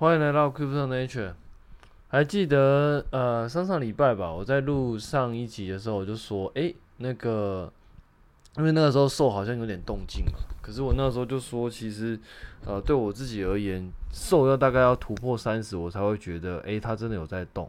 欢迎来到 Crypto Nature。还记得呃上上礼拜吧，我在录上一集的时候，我就说，诶，那个，因为那个时候瘦好像有点动静嘛。可是我那个时候就说，其实呃对我自己而言瘦要大概要突破三十，我才会觉得，诶，它真的有在动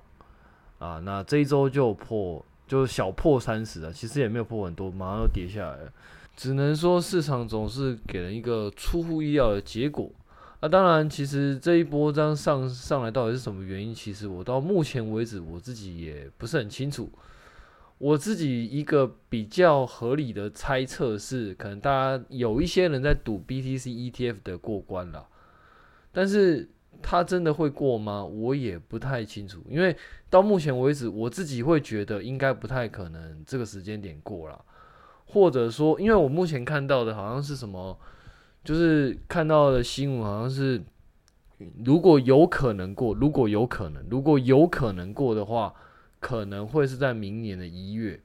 啊。那这一周就破，就是小破三十了，其实也没有破很多，马上又跌下来了。只能说市场总是给人一个出乎意料的结果。啊、当然，其实这一波这样上上来到底是什么原因？其实我到目前为止我自己也不是很清楚。我自己一个比较合理的猜测是，可能大家有一些人在赌 BTC ETF 的过关了，但是他真的会过吗？我也不太清楚，因为到目前为止，我自己会觉得应该不太可能这个时间点过了，或者说，因为我目前看到的好像是什么。就是看到的新闻，好像是如果有可能过，如果有可能，如果有可能过的话，可能会是在明年的一月。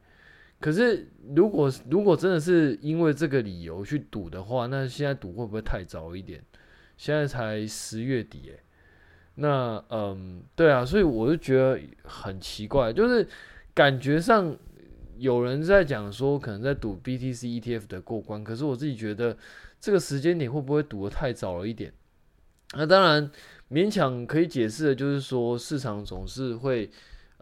可是，如果如果真的是因为这个理由去赌的话，那现在赌会不会太早一点？现在才十月底，诶，那嗯，对啊，所以我就觉得很奇怪，就是感觉上有人在讲说，可能在赌 BTC ETF 的过关，可是我自己觉得。这个时间点会不会赌得太早了一点？那当然勉强可以解释的就是说，市场总是会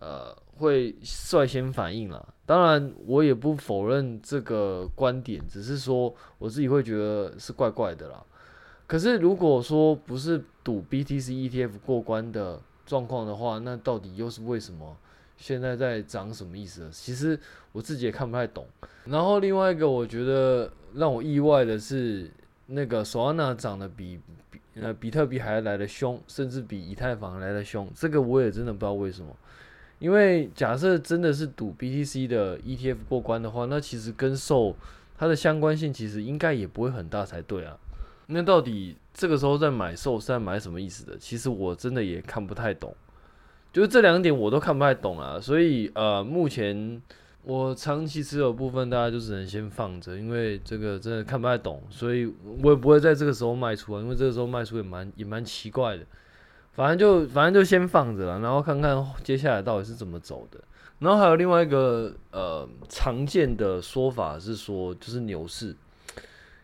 呃会率先反应了。当然我也不否认这个观点，只是说我自己会觉得是怪怪的啦。可是如果说不是赌 BTC ETF 过关的状况的话，那到底又是为什么？现在在涨什么意思？其实我自己也看不太懂。然后另外一个我觉得。让我意外的是，那个 Solana 涨得比比呃比特币还来得凶，甚至比以太坊来得凶。这个我也真的不知道为什么。因为假设真的是赌 BTC 的 ETF 过关的话，那其实跟 SOL 它的相关性其实应该也不会很大才对啊。那到底这个时候在买 SOL 是在买什么意思的？其实我真的也看不太懂。就是这两点我都看不太懂啊。所以呃，目前。我长期持有部分，大家就只能先放着，因为这个真的看不太懂，所以我也不会在这个时候卖出啊，因为这个时候卖出也蛮也蛮奇怪的。反正就反正就先放着了，然后看看接下来到底是怎么走的。然后还有另外一个呃常见的说法是说，就是牛市。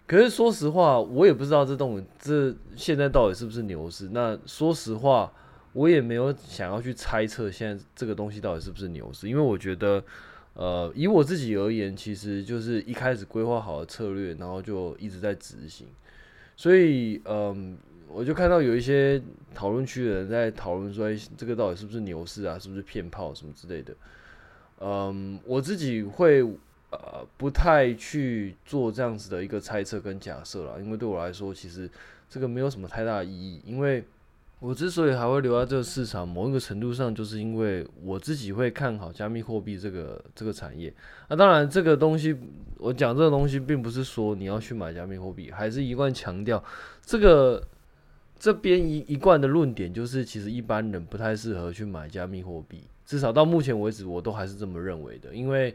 可是说实话，我也不知道这东这现在到底是不是牛市。那说实话，我也没有想要去猜测现在这个东西到底是不是牛市，因为我觉得。呃，以我自己而言，其实就是一开始规划好的策略，然后就一直在执行。所以，嗯，我就看到有一些讨论区的人在讨论说，这个到底是不是牛市啊？是不是骗炮什么之类的？嗯，我自己会呃不太去做这样子的一个猜测跟假设了，因为对我来说，其实这个没有什么太大的意义，因为。我之所以还会留在这个市场，某一个程度上，就是因为我自己会看好加密货币这个这个产业。那当然，这个东西我讲这个东西，并不是说你要去买加密货币，还是一贯强调这个这边一一贯的论点，就是其实一般人不太适合去买加密货币。至少到目前为止，我都还是这么认为的。因为，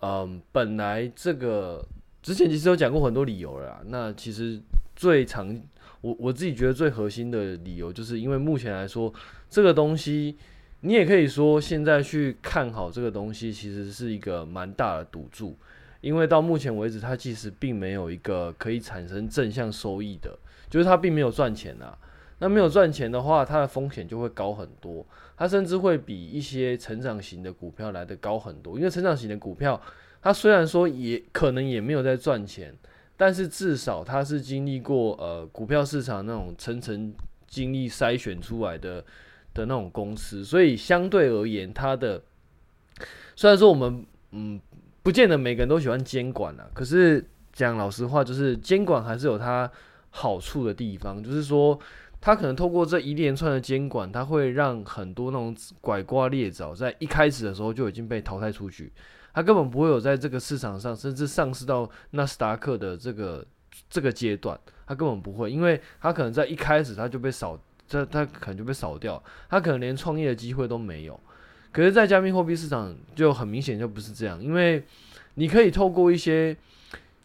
嗯，本来这个之前其实有讲过很多理由了啦。那其实最常我我自己觉得最核心的理由，就是因为目前来说，这个东西你也可以说现在去看好这个东西，其实是一个蛮大的赌注，因为到目前为止，它其实并没有一个可以产生正向收益的，就是它并没有赚钱啊。那没有赚钱的话，它的风险就会高很多，它甚至会比一些成长型的股票来得高很多，因为成长型的股票，它虽然说也可能也没有在赚钱。但是至少它是经历过呃股票市场那种层层经历筛选出来的的那种公司，所以相对而言，它的虽然说我们嗯不见得每个人都喜欢监管啊，可是讲老实话，就是监管还是有它好处的地方，就是说它可能透过这一连串的监管，它会让很多那种拐瓜裂枣在一开始的时候就已经被淘汰出去。它根本不会有在这个市场上，甚至上市到纳斯达克的这个这个阶段，它根本不会，因为它可能在一开始它就被扫，这它可能就被扫掉，它可能连创业的机会都没有。可是，在加密货币市场就很明显就不是这样，因为你可以透过一些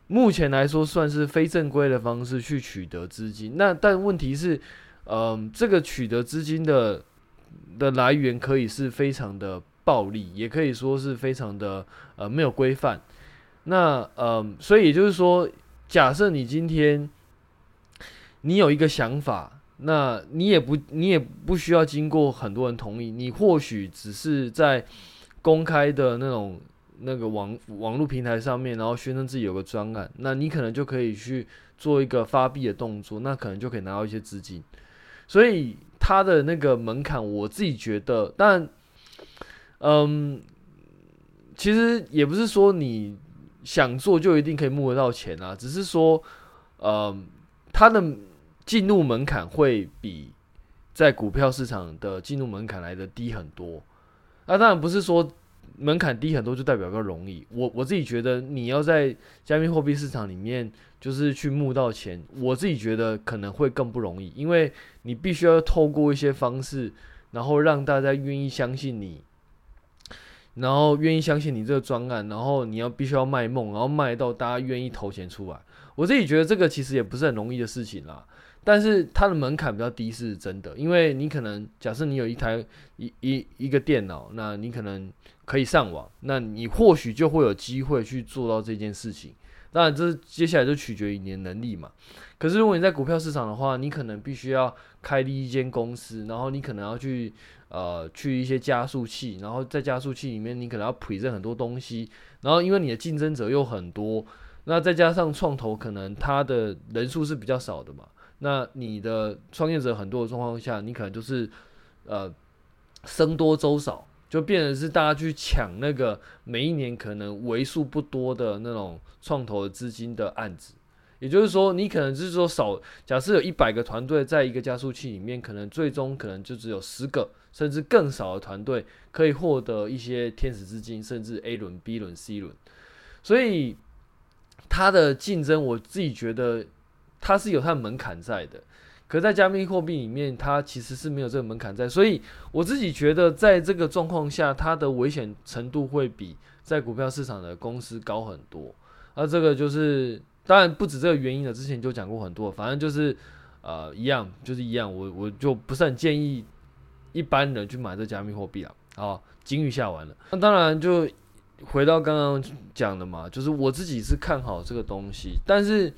目前来说算是非正规的方式去取得资金，那但问题是。嗯，这个取得资金的的来源可以是非常的暴力，也可以说是非常的呃没有规范。那呃，所以也就是说，假设你今天你有一个想法，那你也不你也不需要经过很多人同意，你或许只是在公开的那种。那个网网络平台上面，然后宣称自己有个专案，那你可能就可以去做一个发币的动作，那可能就可以拿到一些资金。所以它的那个门槛，我自己觉得，但嗯，其实也不是说你想做就一定可以募得到钱啊，只是说，嗯，它的进入门槛会比在股票市场的进入门槛来的低很多。那当然不是说。门槛低很多就代表更容易。我我自己觉得，你要在加密货币市场里面就是去募到钱，我自己觉得可能会更不容易，因为你必须要透过一些方式，然后让大家愿意相信你，然后愿意相信你这个专案，然后你要必须要卖梦，然后卖到大家愿意投钱出来。我自己觉得这个其实也不是很容易的事情啦。但是它的门槛比较低是真的，因为你可能假设你有一台一一一个电脑，那你可能可以上网，那你或许就会有机会去做到这件事情。当然，这接下来就取决于你的能力嘛。可是如果你在股票市场的话，你可能必须要开立一间公司，然后你可能要去呃去一些加速器，然后在加速器里面你可能要培这很多东西，然后因为你的竞争者又很多，那再加上创投可能它的人数是比较少的嘛。那你的创业者很多的状况下，你可能就是，呃，僧多粥少，就变成是大家去抢那个每一年可能为数不多的那种创投的资金的案子。也就是说，你可能就是说少，假设有一百个团队在一个加速器里面，可能最终可能就只有十个甚至更少的团队可以获得一些天使资金，甚至 A 轮、B 轮、C 轮。所以它的竞争，我自己觉得。它是有它的门槛在的，可在加密货币里面，它其实是没有这个门槛在，所以我自己觉得，在这个状况下，它的危险程度会比在股票市场的公司高很多。而这个就是，当然不止这个原因了，之前就讲过很多，反正就是呃一样，就是一样，我我就不是很建议一般人去买这加密货币啊。好，金鱼下完了，那当然就回到刚刚讲的嘛，就是我自己是看好这个东西，但是。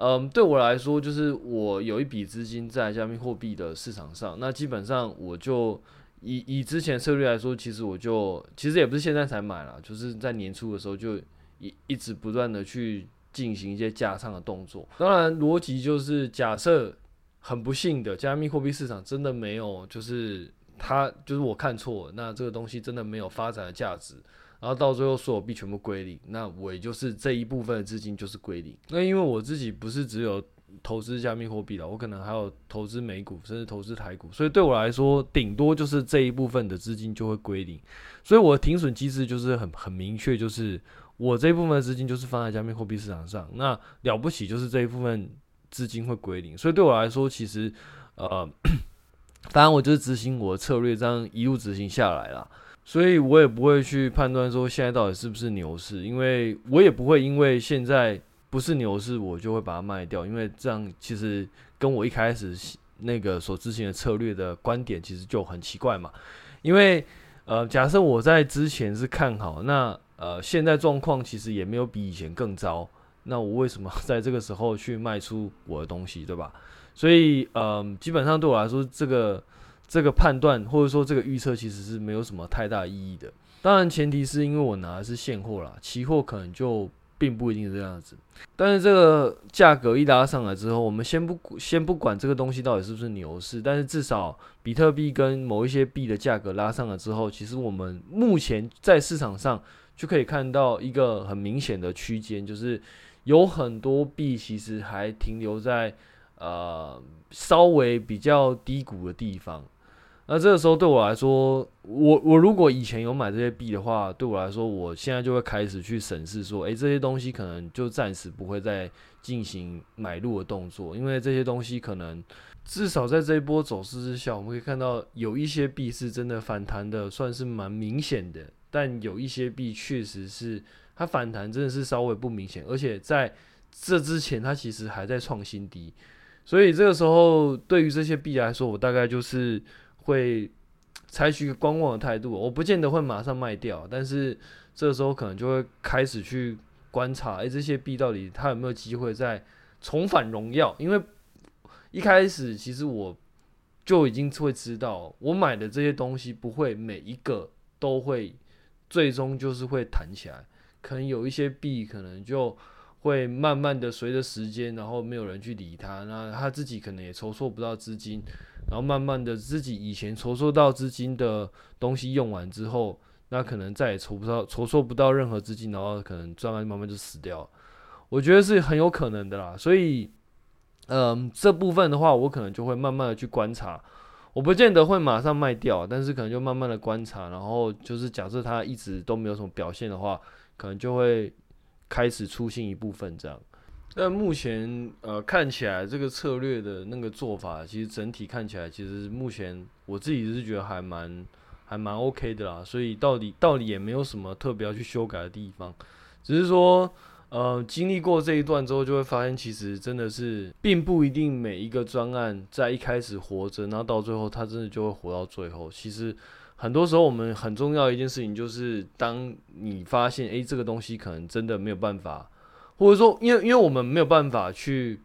嗯，对我来说，就是我有一笔资金在加密货币的市场上，那基本上我就以以之前策略来说，其实我就其实也不是现在才买了，就是在年初的时候就一一直不断的去进行一些价仓的动作。当然，逻辑就是假设很不幸的加密货币市场真的没有，就是它就是我看错，那这个东西真的没有发展的价值。然后到最后所有币全部归零，那我也就是这一部分的资金就是归零。那因为我自己不是只有投资加密货币的，我可能还有投资美股，甚至投资台股，所以对我来说，顶多就是这一部分的资金就会归零。所以我的停损机制就是很很明确，就是我这一部分资金就是放在加密货币市场上，那了不起就是这一部分资金会归零。所以对我来说，其实呃，当然我就是执行我的策略，这样一路执行下来了。所以我也不会去判断说现在到底是不是牛市，因为我也不会因为现在不是牛市，我就会把它卖掉，因为这样其实跟我一开始那个所执行的策略的观点其实就很奇怪嘛。因为呃，假设我在之前是看好，那呃现在状况其实也没有比以前更糟，那我为什么 在这个时候去卖出我的东西，对吧？所以呃，基本上对我来说这个。这个判断或者说这个预测其实是没有什么太大意义的。当然，前提是因为我拿的是现货啦，期货可能就并不一定是这样子。但是这个价格一拉上来之后，我们先不先不管这个东西到底是不是牛市，但是至少比特币跟某一些币的价格拉上来之后，其实我们目前在市场上就可以看到一个很明显的区间，就是有很多币其实还停留在呃稍微比较低谷的地方。那这个时候对我来说，我我如果以前有买这些币的话，对我来说，我现在就会开始去审视说，诶，这些东西可能就暂时不会再进行买入的动作，因为这些东西可能至少在这一波走势之下，我们可以看到有一些币是真的反弹的，算是蛮明显的，但有一些币确实是它反弹真的是稍微不明显，而且在这之前它其实还在创新低。所以这个时候对于这些币来说，我大概就是会采取观望的态度，我不见得会马上卖掉，但是这个时候可能就会开始去观察，哎，这些币到底它有没有机会再重返荣耀？因为一开始其实我就已经会知道，我买的这些东西不会每一个都会最终就是会弹起来，可能有一些币可能就。会慢慢的随着时间，然后没有人去理他，那他自己可能也筹措不到资金，然后慢慢的自己以前筹措到资金的东西用完之后，那可能再也筹不到筹措不到任何资金，然后可能慢慢慢慢就死掉。我觉得是很有可能的啦，所以，嗯，这部分的话，我可能就会慢慢的去观察，我不见得会马上卖掉，但是可能就慢慢的观察，然后就是假设他一直都没有什么表现的话，可能就会。开始出现一部分这样，但目前呃看起来这个策略的那个做法，其实整体看起来，其实目前我自己是觉得还蛮还蛮 OK 的啦。所以到底到底也没有什么特别要去修改的地方，只是说呃经历过这一段之后，就会发现其实真的是并不一定每一个专案在一开始活着，然后到最后它真的就会活到最后。其实。很多时候，我们很重要一件事情就是，当你发现，诶，这个东西可能真的没有办法，或者说，因为因为我们没有办法去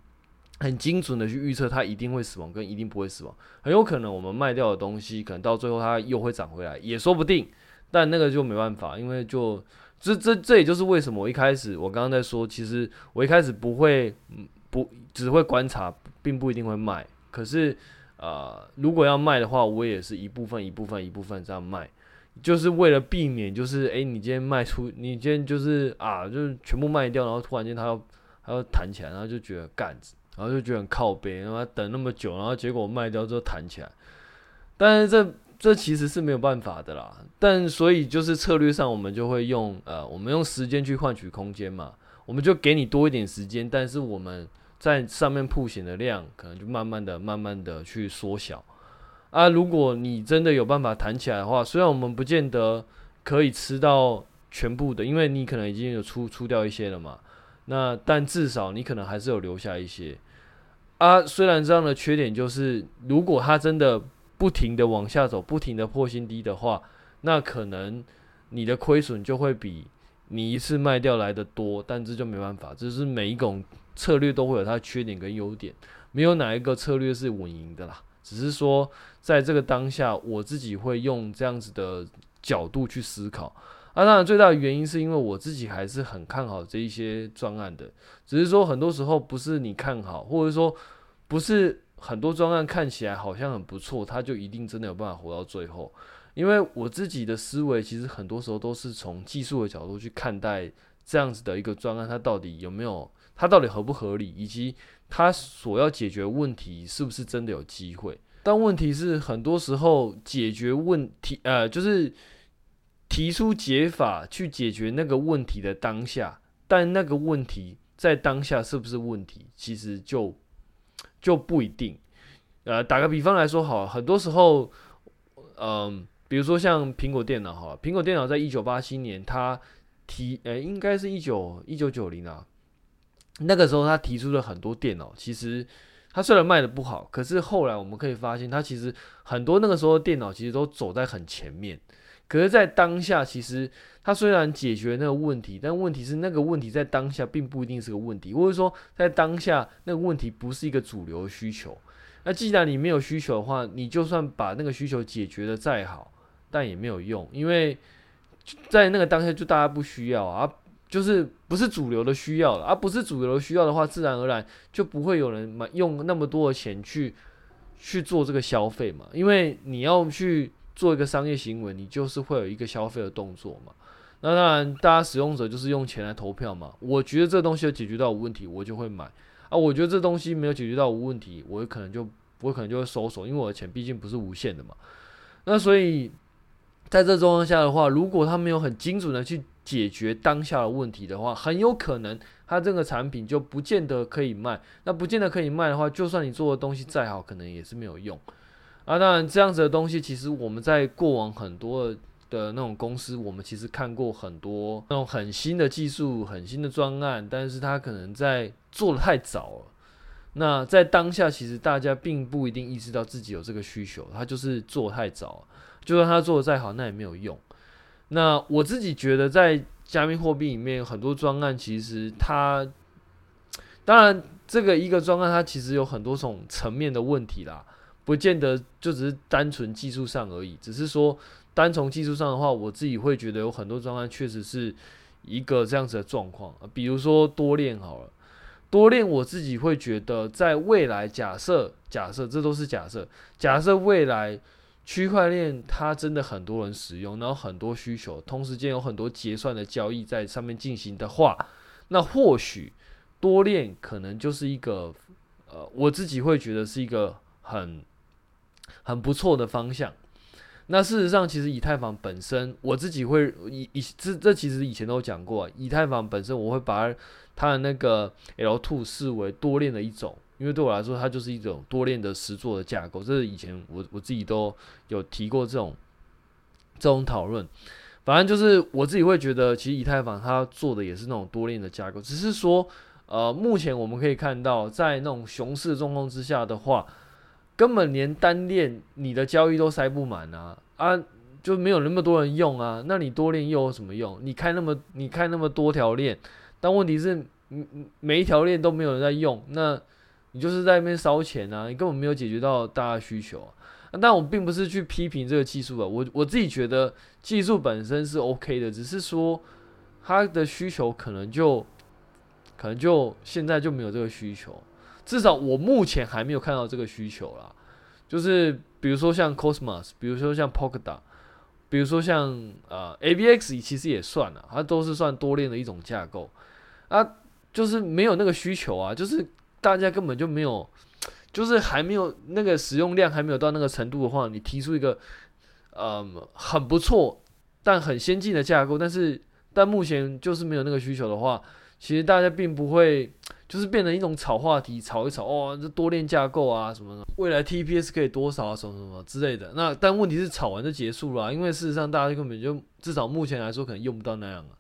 很精准的去预测它一定会死亡跟一定不会死亡，很有可能我们卖掉的东西，可能到最后它又会涨回来，也说不定。但那个就没办法，因为就这这这也就是为什么我一开始我刚刚在说，其实我一开始不会，不只会观察，并不一定会卖，可是。啊、如果要卖的话，我也是一部分一部分一部分这样卖，就是为了避免，就是诶，你今天卖出，你今天就是啊，就是全部卖掉，然后突然间它要它要弹起来，然后就觉得干，然后就觉得很靠北，然后等那么久，然后结果卖掉之后弹起来，但是这这其实是没有办法的啦。但所以就是策略上，我们就会用呃，我们用时间去换取空间嘛，我们就给你多一点时间，但是我们。在上面铺险的量，可能就慢慢的、慢慢的去缩小啊。如果你真的有办法弹起来的话，虽然我们不见得可以吃到全部的，因为你可能已经有出出掉一些了嘛。那但至少你可能还是有留下一些啊。虽然这样的缺点就是，如果它真的不停的往下走，不停的破新低的话，那可能你的亏损就会比你一次卖掉来的多。但这就没办法，这是每一种。策略都会有它的缺点跟优点，没有哪一个策略是稳赢的啦。只是说，在这个当下，我自己会用这样子的角度去思考。啊，当然最大的原因是因为我自己还是很看好这一些专案的。只是说，很多时候不是你看好，或者说不是很多专案看起来好像很不错，他就一定真的有办法活到最后。因为我自己的思维其实很多时候都是从技术的角度去看待这样子的一个专案，它到底有没有。它到底合不合理，以及它所要解决问题是不是真的有机会？但问题是，很多时候解决问题，呃，就是提出解法去解决那个问题的当下，但那个问题在当下是不是问题，其实就就不一定。呃，打个比方来说，好，很多时候，嗯、比如说像苹果电脑，哈，苹果电脑在一九八七年，它提，呃，应该是一九一九九零啊。那个时候，他提出了很多电脑。其实，他虽然卖的不好，可是后来我们可以发现，他其实很多那个时候电脑其实都走在很前面。可是，在当下，其实他虽然解决那个问题，但问题是那个问题在当下并不一定是个问题，或者说在当下那个问题不是一个主流需求。那既然你没有需求的话，你就算把那个需求解决的再好，但也没有用，因为在那个当下就大家不需要啊。就是不是主流的需要了，而不是主流的需要的话，自然而然就不会有人买用那么多的钱去去做这个消费嘛。因为你要去做一个商业行为，你就是会有一个消费的动作嘛。那当然，大家使用者就是用钱来投票嘛。我觉得这东西有解决到无问题，我就会买啊。我觉得这东西没有解决到无问题，我可能就我可能就会收手，因为我的钱毕竟不是无限的嘛。那所以在这状况下的话，如果他没有很精准的去解决当下的问题的话，很有可能他这个产品就不见得可以卖。那不见得可以卖的话，就算你做的东西再好，可能也是没有用。啊，当然这样子的东西，其实我们在过往很多的那种公司，我们其实看过很多那种很新的技术、很新的专案，但是它可能在做的太早了。那在当下，其实大家并不一定意识到自己有这个需求，他就是做太早，就算他做的再好，那也没有用。那我自己觉得，在加密货币里面，很多专案其实它，当然这个一个专案它其实有很多种层面的问题啦，不见得就只是单纯技术上而已。只是说单从技术上的话，我自己会觉得有很多专案确实是一个这样子的状况，比如说多链好了。多链，我自己会觉得，在未来假设，假设这都是假设，假设未来区块链它真的很多人使用，然后很多需求，同时间有很多结算的交易在上面进行的话，那或许多链可能就是一个，呃，我自己会觉得是一个很很不错的方向。那事实上，其实以太坊本身，我自己会以以这这其实以前都讲过，以太坊本身我会把它。它的那个 L2 视为多链的一种，因为对我来说，它就是一种多链的实作的架构。这是以前我我自己都有提过这种这种讨论。反正就是我自己会觉得，其实以太坊它做的也是那种多链的架构，只是说，呃，目前我们可以看到，在那种熊市状况之下的话，根本连单链你的交易都塞不满啊啊，就没有那么多人用啊。那你多链又有什么用？你开那么你开那么多条链？但问题是，每一条链都没有人在用，那你就是在那边烧钱啊！你根本没有解决到大家需求啊。但我并不是去批评这个技术啊，我我自己觉得技术本身是 OK 的，只是说它的需求可能就可能就现在就没有这个需求，至少我目前还没有看到这个需求啦。就是比如说像 Cosmos，比如说像 Polkadot。比如说像呃 AVX 其实也算了，它都是算多链的一种架构。啊，就是没有那个需求啊，就是大家根本就没有，就是还没有那个使用量还没有到那个程度的话，你提出一个嗯很不错但很先进的架构，但是但目前就是没有那个需求的话，其实大家并不会就是变成一种炒话题，炒一炒哦，这多链架构啊什么的，未来 TPS 可以多少啊什么什么之类的。那但问题是炒完就结束了，因为事实上大家根本就至少目前来说可能用不到那样啊。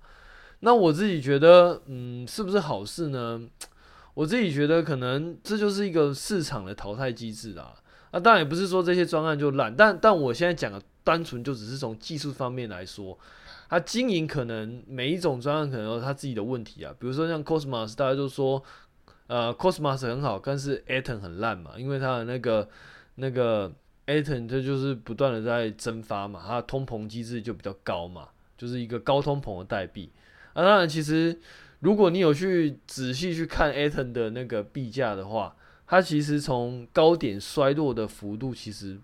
那我自己觉得，嗯，是不是好事呢？我自己觉得，可能这就是一个市场的淘汰机制啊。那当然也不是说这些专案就烂，但但我现在讲的单纯就只是从技术方面来说，它经营可能每一种专案可能有它自己的问题啊。比如说像 Cosmos，大家都说，呃，Cosmos 很好，但是 Atom 很烂嘛，因为它的那个那个 Atom 它就是不断的在蒸发嘛，它的通膨机制就比较高嘛，就是一个高通膨的代币。啊，当然，其实如果你有去仔细去看 Atom 的那个币价的话，它其实从高点衰落的幅度其实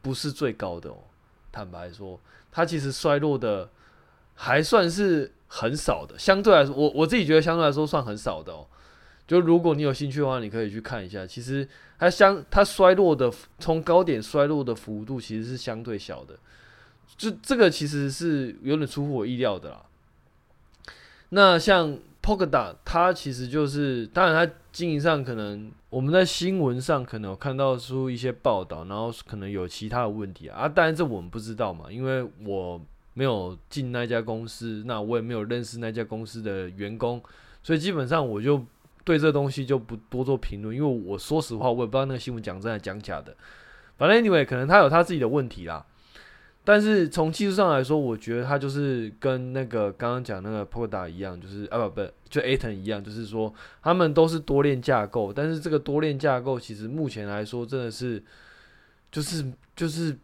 不是最高的哦。坦白说，它其实衰落的还算是很少的，相对来说，我我自己觉得相对来说算很少的哦。就如果你有兴趣的话，你可以去看一下，其实它相它衰落的从高点衰落的幅度其实是相对小的，就这个其实是有点出乎我意料的啦。那像 Polkadot，它其实就是，当然它经营上可能我们在新闻上可能有看到出一些报道，然后可能有其他的问题，啊，当然这我们不知道嘛，因为我没有进那家公司，那我也没有认识那家公司的员工，所以基本上我就对这东西就不多做评论，因为我说实话，我也不知道那个新闻讲真的讲假的，反正 anyway，可能他有他自己的问题啦。但是从技术上来说，我觉得他就是跟那个刚刚讲那个 Polkadot 一样，就是啊不不，就 Aton 一样，就是说他们都是多链架构，但是这个多链架构其实目前来说真的是，就是就是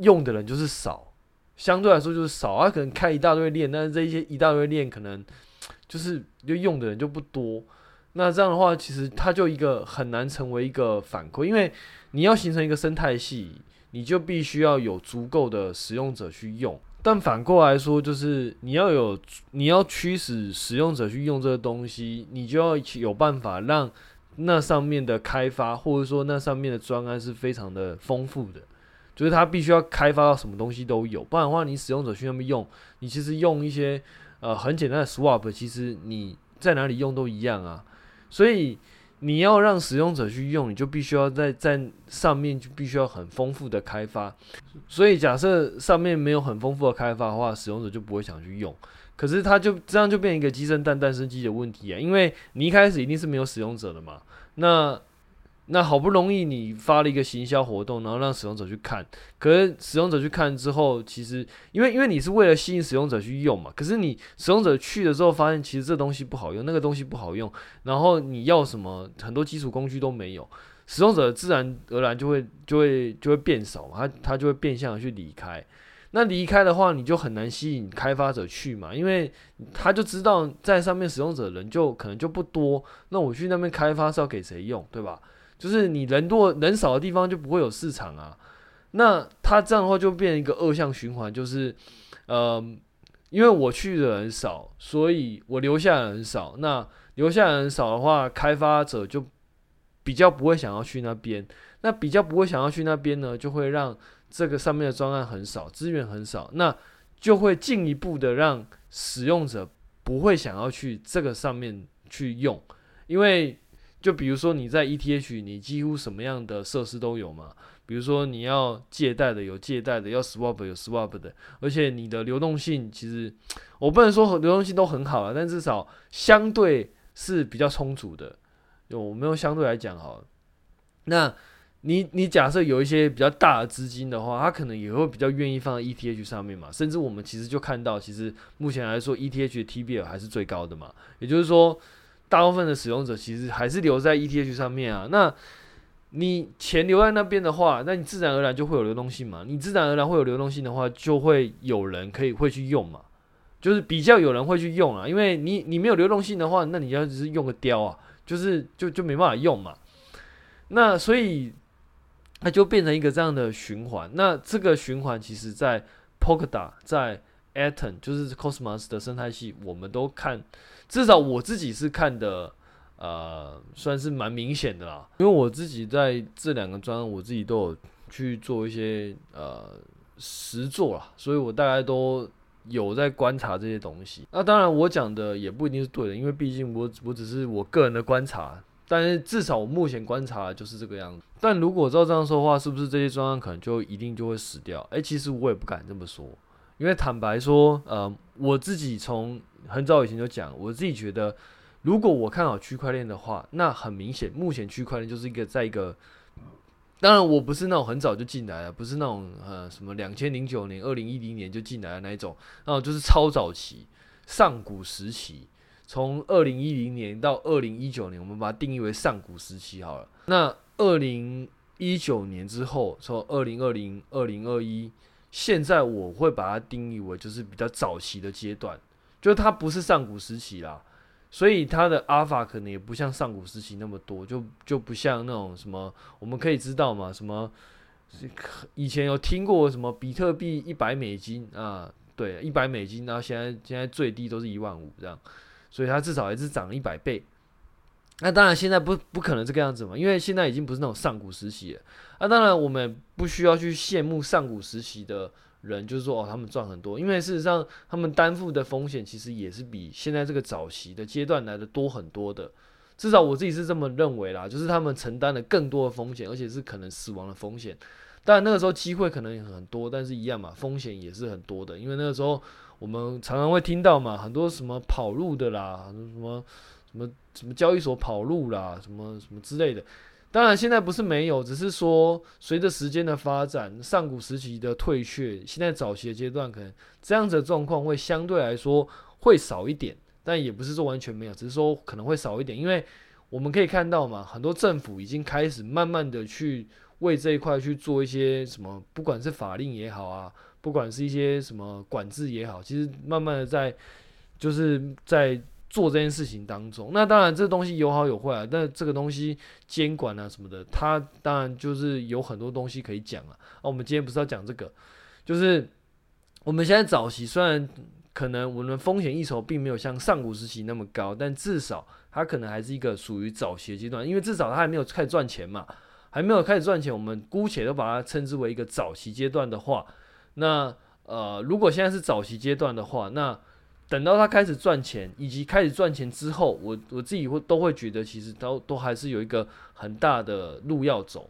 用的人就是少，相对来说就是少，他可能开一大堆链，但是这一些一大堆链可能就是就用的人就不多，那这样的话，其实它就一个很难成为一个反馈，因为你要形成一个生态系。你就必须要有足够的使用者去用，但反过来说，就是你要有，你要驱使使用者去用这个东西，你就要有办法让那上面的开发，或者说那上面的专案是非常的丰富的，就是它必须要开发到什么东西都有，不然的话，你使用者去那边用，你其实用一些呃很简单的 swap，其实你在哪里用都一样啊，所以。你要让使用者去用，你就必须要在在上面就必须要很丰富的开发。所以假设上面没有很丰富的开发的话，使用者就不会想去用。可是它就这样就变一个鸡生蛋蛋生鸡的问题啊，因为你一开始一定是没有使用者的嘛。那那好不容易你发了一个行销活动，然后让使用者去看，可是使用者去看之后，其实因为因为你是为了吸引使用者去用嘛，可是你使用者去的时候发现，其实这东西不好用，那个东西不好用，然后你要什么很多基础工具都没有，使用者自然而然就会就会就会变少嘛，他他就会变相的去离开。那离开的话，你就很难吸引开发者去嘛，因为他就知道在上面使用者的人就可能就不多，那我去那边开发是要给谁用，对吧？就是你人多人少的地方就不会有市场啊，那他这样的话就变成一个恶性循环，就是，呃，因为我去的人少，所以我留下的人少，那留下的人少的话，开发者就比较不会想要去那边，那比较不会想要去那边呢，就会让这个上面的专案很少，资源很少，那就会进一步的让使用者不会想要去这个上面去用，因为。就比如说你在 ETH，你几乎什么样的设施都有嘛。比如说你要借贷的有借贷的，要 swap 有 swap 的，而且你的流动性其实我不能说流动性都很好啊，但至少相对是比较充足的。有没有相对来讲好？那你你假设有一些比较大的资金的话，他可能也会比较愿意放在 ETH 上面嘛。甚至我们其实就看到，其实目前来说 ETH 的 TBL 还是最高的嘛。也就是说。大部分的使用者其实还是留在 ETH 上面啊。那你钱留在那边的话，那你自然而然就会有流动性嘛。你自然而然会有流动性的话，就会有人可以会去用嘛。就是比较有人会去用啊，因为你你没有流动性的话，那你要只是用个雕啊，就是就就没办法用嘛。那所以它就变成一个这样的循环。那这个循环其实在 Polkadot 在 Atom 就是 Cosmos 的生态系，我们都看。至少我自己是看的，呃，算是蛮明显的啦。因为我自己在这两个专，我自己都有去做一些呃实作啦，所以我大概都有在观察这些东西。那当然，我讲的也不一定是对的，因为毕竟我我只是我个人的观察。但是至少我目前观察就是这个样子。但如果照这样说的话，是不是这些专案可能就一定就会死掉？诶、其实我也不敢这么说，因为坦白说，呃，我自己从很早以前就讲，我自己觉得，如果我看好区块链的话，那很明显，目前区块链就是一个在一个，当然我不是那种很早就进来了，不是那种呃什么两千零九年、二零一零年就进来的那一种，那种就是超早期上古时期，从二零一零年到二零一九年，我们把它定义为上古时期好了。那二零一九年之后，从二零二零、二零二一，现在我会把它定义为就是比较早期的阶段。就它不是上古时期啦，所以它的阿尔法可能也不像上古时期那么多，就就不像那种什么，我们可以知道嘛，什么以前有听过什么比特币一百美金啊，对，一百美金，然后现在现在最低都是一万五这样，所以它至少也是涨了一百倍。那当然现在不不可能这个样子嘛，因为现在已经不是那种上古时期了。那当然我们不需要去羡慕上古时期的。人就是说哦，他们赚很多，因为事实上他们担负的风险其实也是比现在这个早期的阶段来的多很多的，至少我自己是这么认为啦，就是他们承担了更多的风险，而且是可能死亡的风险。当然那个时候机会可能也很多，但是一样嘛，风险也是很多的，因为那个时候我们常常会听到嘛，很多什么跑路的啦，什么什么什么交易所跑路啦，什么什么之类的。当然，现在不是没有，只是说随着时间的发展，上古时期的退却，现在早期的阶段，可能这样子的状况会相对来说会少一点，但也不是说完全没有，只是说可能会少一点，因为我们可以看到嘛，很多政府已经开始慢慢的去为这一块去做一些什么，不管是法令也好啊，不管是一些什么管制也好，其实慢慢的在就是在。做这件事情当中，那当然这东西有好有坏啊。但这个东西监管啊什么的，它当然就是有很多东西可以讲啊。啊我们今天不是要讲这个，就是我们现在早期虽然可能我们风险溢酬并没有像上古时期那么高，但至少它可能还是一个属于早期阶段，因为至少它还没有开始赚钱嘛，还没有开始赚钱，我们姑且都把它称之为一个早期阶段的话，那呃，如果现在是早期阶段的话，那等到他开始赚钱，以及开始赚钱之后，我我自己会都会觉得，其实都都还是有一个很大的路要走。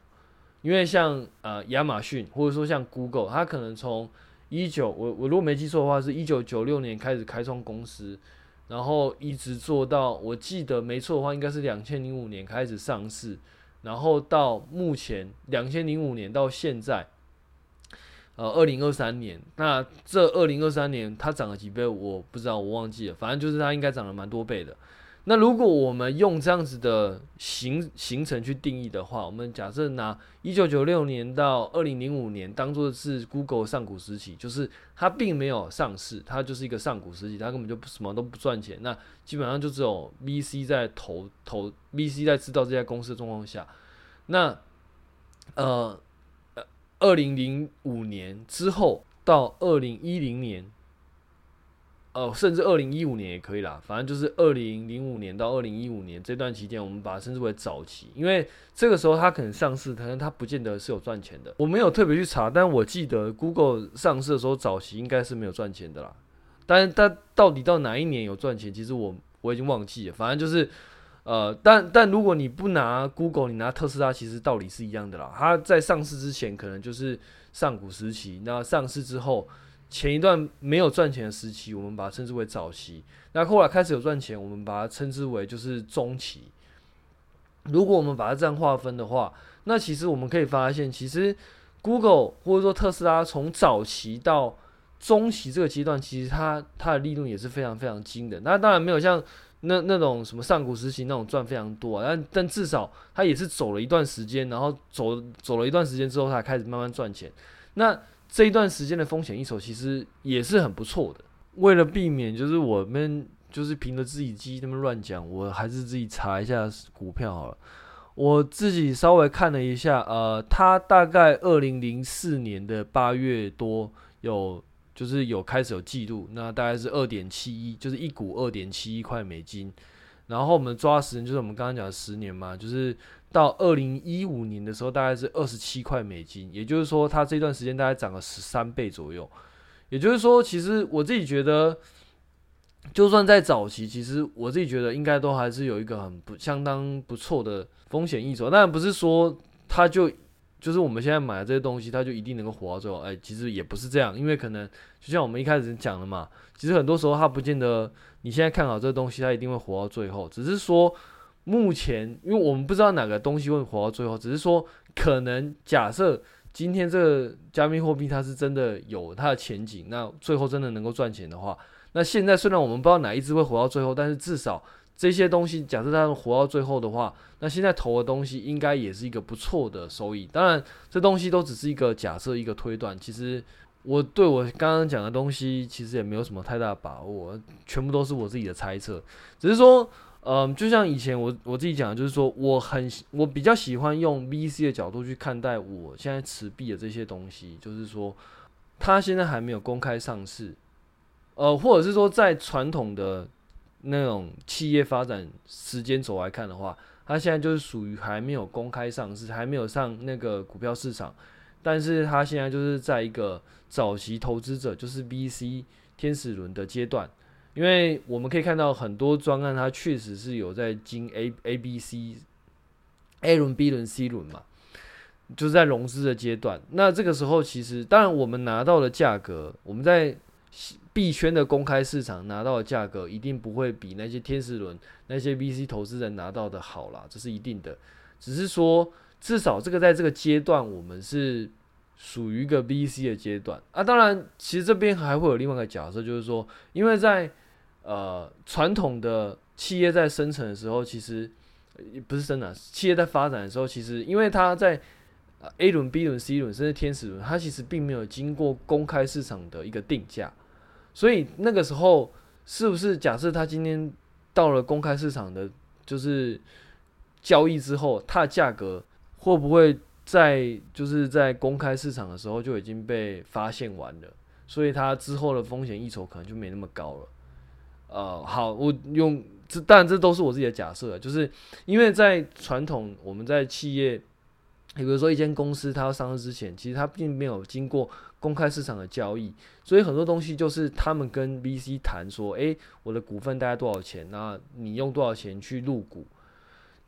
因为像呃亚马逊，或者说像 Google，它可能从一九我我如果没记错的话，是一九九六年开始开创公司，然后一直做到我记得没错的话，应该是两千零五年开始上市，然后到目前两千零五年到现在，呃，二零二三年，那这二零二三年它涨了几倍？我不知道，我忘记了。反正就是它应该涨了蛮多倍的。那如果我们用这样子的形形成去定义的话，我们假设拿一九九六年到二零零五年当做是 Google 上古时期，就是它并没有上市，它就是一个上古时期，它根本就什么都不赚钱。那基本上就只有 VC 在投投 VC 在知道这家公司的状况下，那呃二零零五年之后到二零一零年。哦，甚至二零一五年也可以啦，反正就是二零零五年到二零一五年这段期间，我们把它称之为早期，因为这个时候它可能上市，可能它不见得是有赚钱的。我没有特别去查，但我记得 Google 上市的时候早期应该是没有赚钱的啦。但但到底到哪一年有赚钱，其实我我已经忘记了。反正就是，呃，但但如果你不拿 Google，你拿特斯拉，其实道理是一样的啦。它在上市之前可能就是上古时期，那上市之后。前一段没有赚钱的时期，我们把它称之为早期。那后来开始有赚钱，我们把它称之为就是中期。如果我们把它这样划分的话，那其实我们可以发现，其实 Google 或者说特斯拉从早期到中期这个阶段，其实它它的利润也是非常非常惊的。那当然没有像那那种什么上古时期那种赚非常多啊，但但至少它也是走了一段时间，然后走走了一段时间之后，它开始慢慢赚钱。那这一段时间的风险一手其实也是很不错的。为了避免就是我们就是凭着自己记忆那么乱讲，我还是自己查一下股票好了。我自己稍微看了一下，呃，它大概二零零四年的八月多有就是有开始有记录，那大概是二点七一，就是一股二点七一块美金。然后我们抓时间就是我们刚刚讲的十年嘛，就是。到二零一五年的时候，大概是二十七块美金，也就是说，它这段时间大概涨了十三倍左右。也就是说，其实我自己觉得，就算在早期，其实我自己觉得应该都还是有一个很不相当不错的风险溢酬。当然不是说它就就是我们现在买的这些东西，它就一定能够活到最后。哎，其实也不是这样，因为可能就像我们一开始讲的嘛，其实很多时候它不见得你现在看好这个东西，它一定会活到最后，只是说。目前，因为我们不知道哪个东西会活到最后，只是说可能假设今天这个加密货币它是真的有它的前景，那最后真的能够赚钱的话，那现在虽然我们不知道哪一只会活到最后，但是至少这些东西假设他们活到最后的话，那现在投的东西应该也是一个不错的收益。当然，这东西都只是一个假设，一个推断。其实我对我刚刚讲的东西其实也没有什么太大的把握，全部都是我自己的猜测，只是说。嗯，就像以前我我自己讲的，就是说我很我比较喜欢用 VC 的角度去看待我现在持币的这些东西，就是说它现在还没有公开上市，呃，或者是说在传统的那种企业发展时间轴来看的话，它现在就是属于还没有公开上市，还没有上那个股票市场，但是它现在就是在一个早期投资者，就是 VC 天使轮的阶段。因为我们可以看到很多专案，它确实是有在经 A A B C A 轮 B 轮 C 轮嘛，就是在融资的阶段。那这个时候，其实当然我们拿到的价格，我们在币圈的公开市场拿到的价格，一定不会比那些天使轮、那些 VC 投资人拿到的好啦，这是一定的。只是说，至少这个在这个阶段，我们是。属于一个 VC 的阶段啊，当然，其实这边还会有另外一个假设，就是说，因为在呃传统的企业在生成的时候，其实不是生产，企业在发展的时候，其实因为它在 A 轮、B 轮、C 轮甚至天使轮，它其实并没有经过公开市场的一个定价，所以那个时候是不是假设它今天到了公开市场的，就是交易之后，它的价格会不会？在就是在公开市场的时候就已经被发现完了，所以它之后的风险溢酬可能就没那么高了。呃，好，我用这，当然这都是我自己的假设，就是因为在传统我们在企业，比如说一间公司它要上市之前，其实它并没有经过公开市场的交易，所以很多东西就是他们跟 VC 谈说，诶，我的股份大概多少钱，那你用多少钱去入股。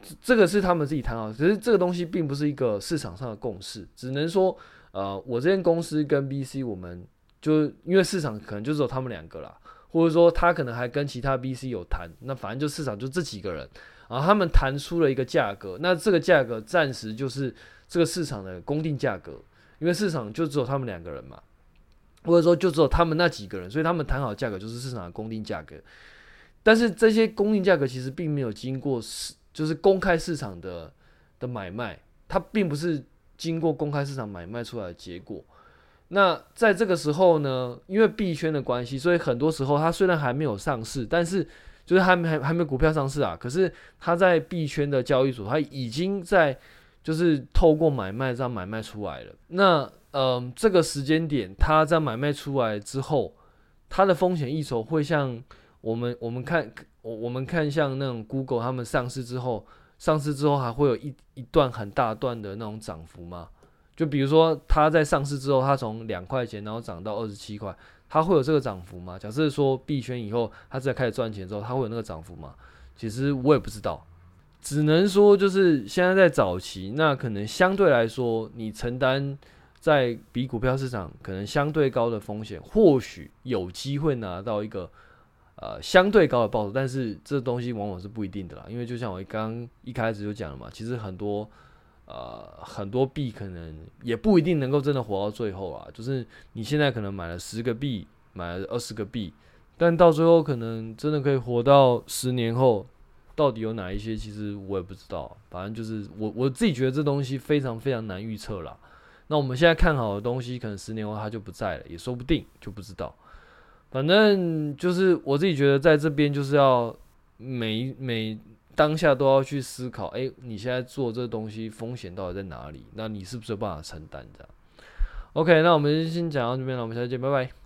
这这个是他们自己谈好，只是这个东西并不是一个市场上的共识，只能说，呃，我这间公司跟 VC，我们就因为市场可能就只有他们两个啦，或者说他可能还跟其他 VC 有谈，那反正就市场就这几个人，然后他们谈出了一个价格，那这个价格暂时就是这个市场的公定价格，因为市场就只有他们两个人嘛，或者说就只有他们那几个人，所以他们谈好价格就是市场的公定价格。但是这些公定价格其实并没有经过市，就是公开市场的的买卖，它并不是经过公开市场买卖出来的结果。那在这个时候呢，因为币圈的关系，所以很多时候它虽然还没有上市，但是就是还没还还没股票上市啊，可是它在币圈的交易所，它已经在就是透过买卖这样买卖出来了。那嗯、这个时间点它在买卖出来之后，它的风险溢酬会像。我们我们看我我们看像那种 Google 他们上市之后，上市之后还会有一一段很大段的那种涨幅吗？就比如说它在上市之后，它从两块钱然后涨到二十七块，它会有这个涨幅吗？假设说币圈以后它在开始赚钱之后，它会有那个涨幅吗？其实我也不知道，只能说就是现在在早期，那可能相对来说你承担在比股票市场可能相对高的风险，或许有机会拿到一个。呃，相对高的报酬，但是这东西往往是不一定的啦，因为就像我刚一开始就讲了嘛，其实很多呃很多币可能也不一定能够真的活到最后啊，就是你现在可能买了十个币，买了二十个币，但到最后可能真的可以活到十年后，到底有哪一些，其实我也不知道，反正就是我我自己觉得这东西非常非常难预测啦。那我们现在看好的东西，可能十年后它就不在了，也说不定，就不知道。反正就是我自己觉得，在这边就是要每每当下都要去思考，哎，你现在做这东西风险到底在哪里？那你是不是有办法承担这样？OK，那我们先讲到这边了，我们下次见，拜拜。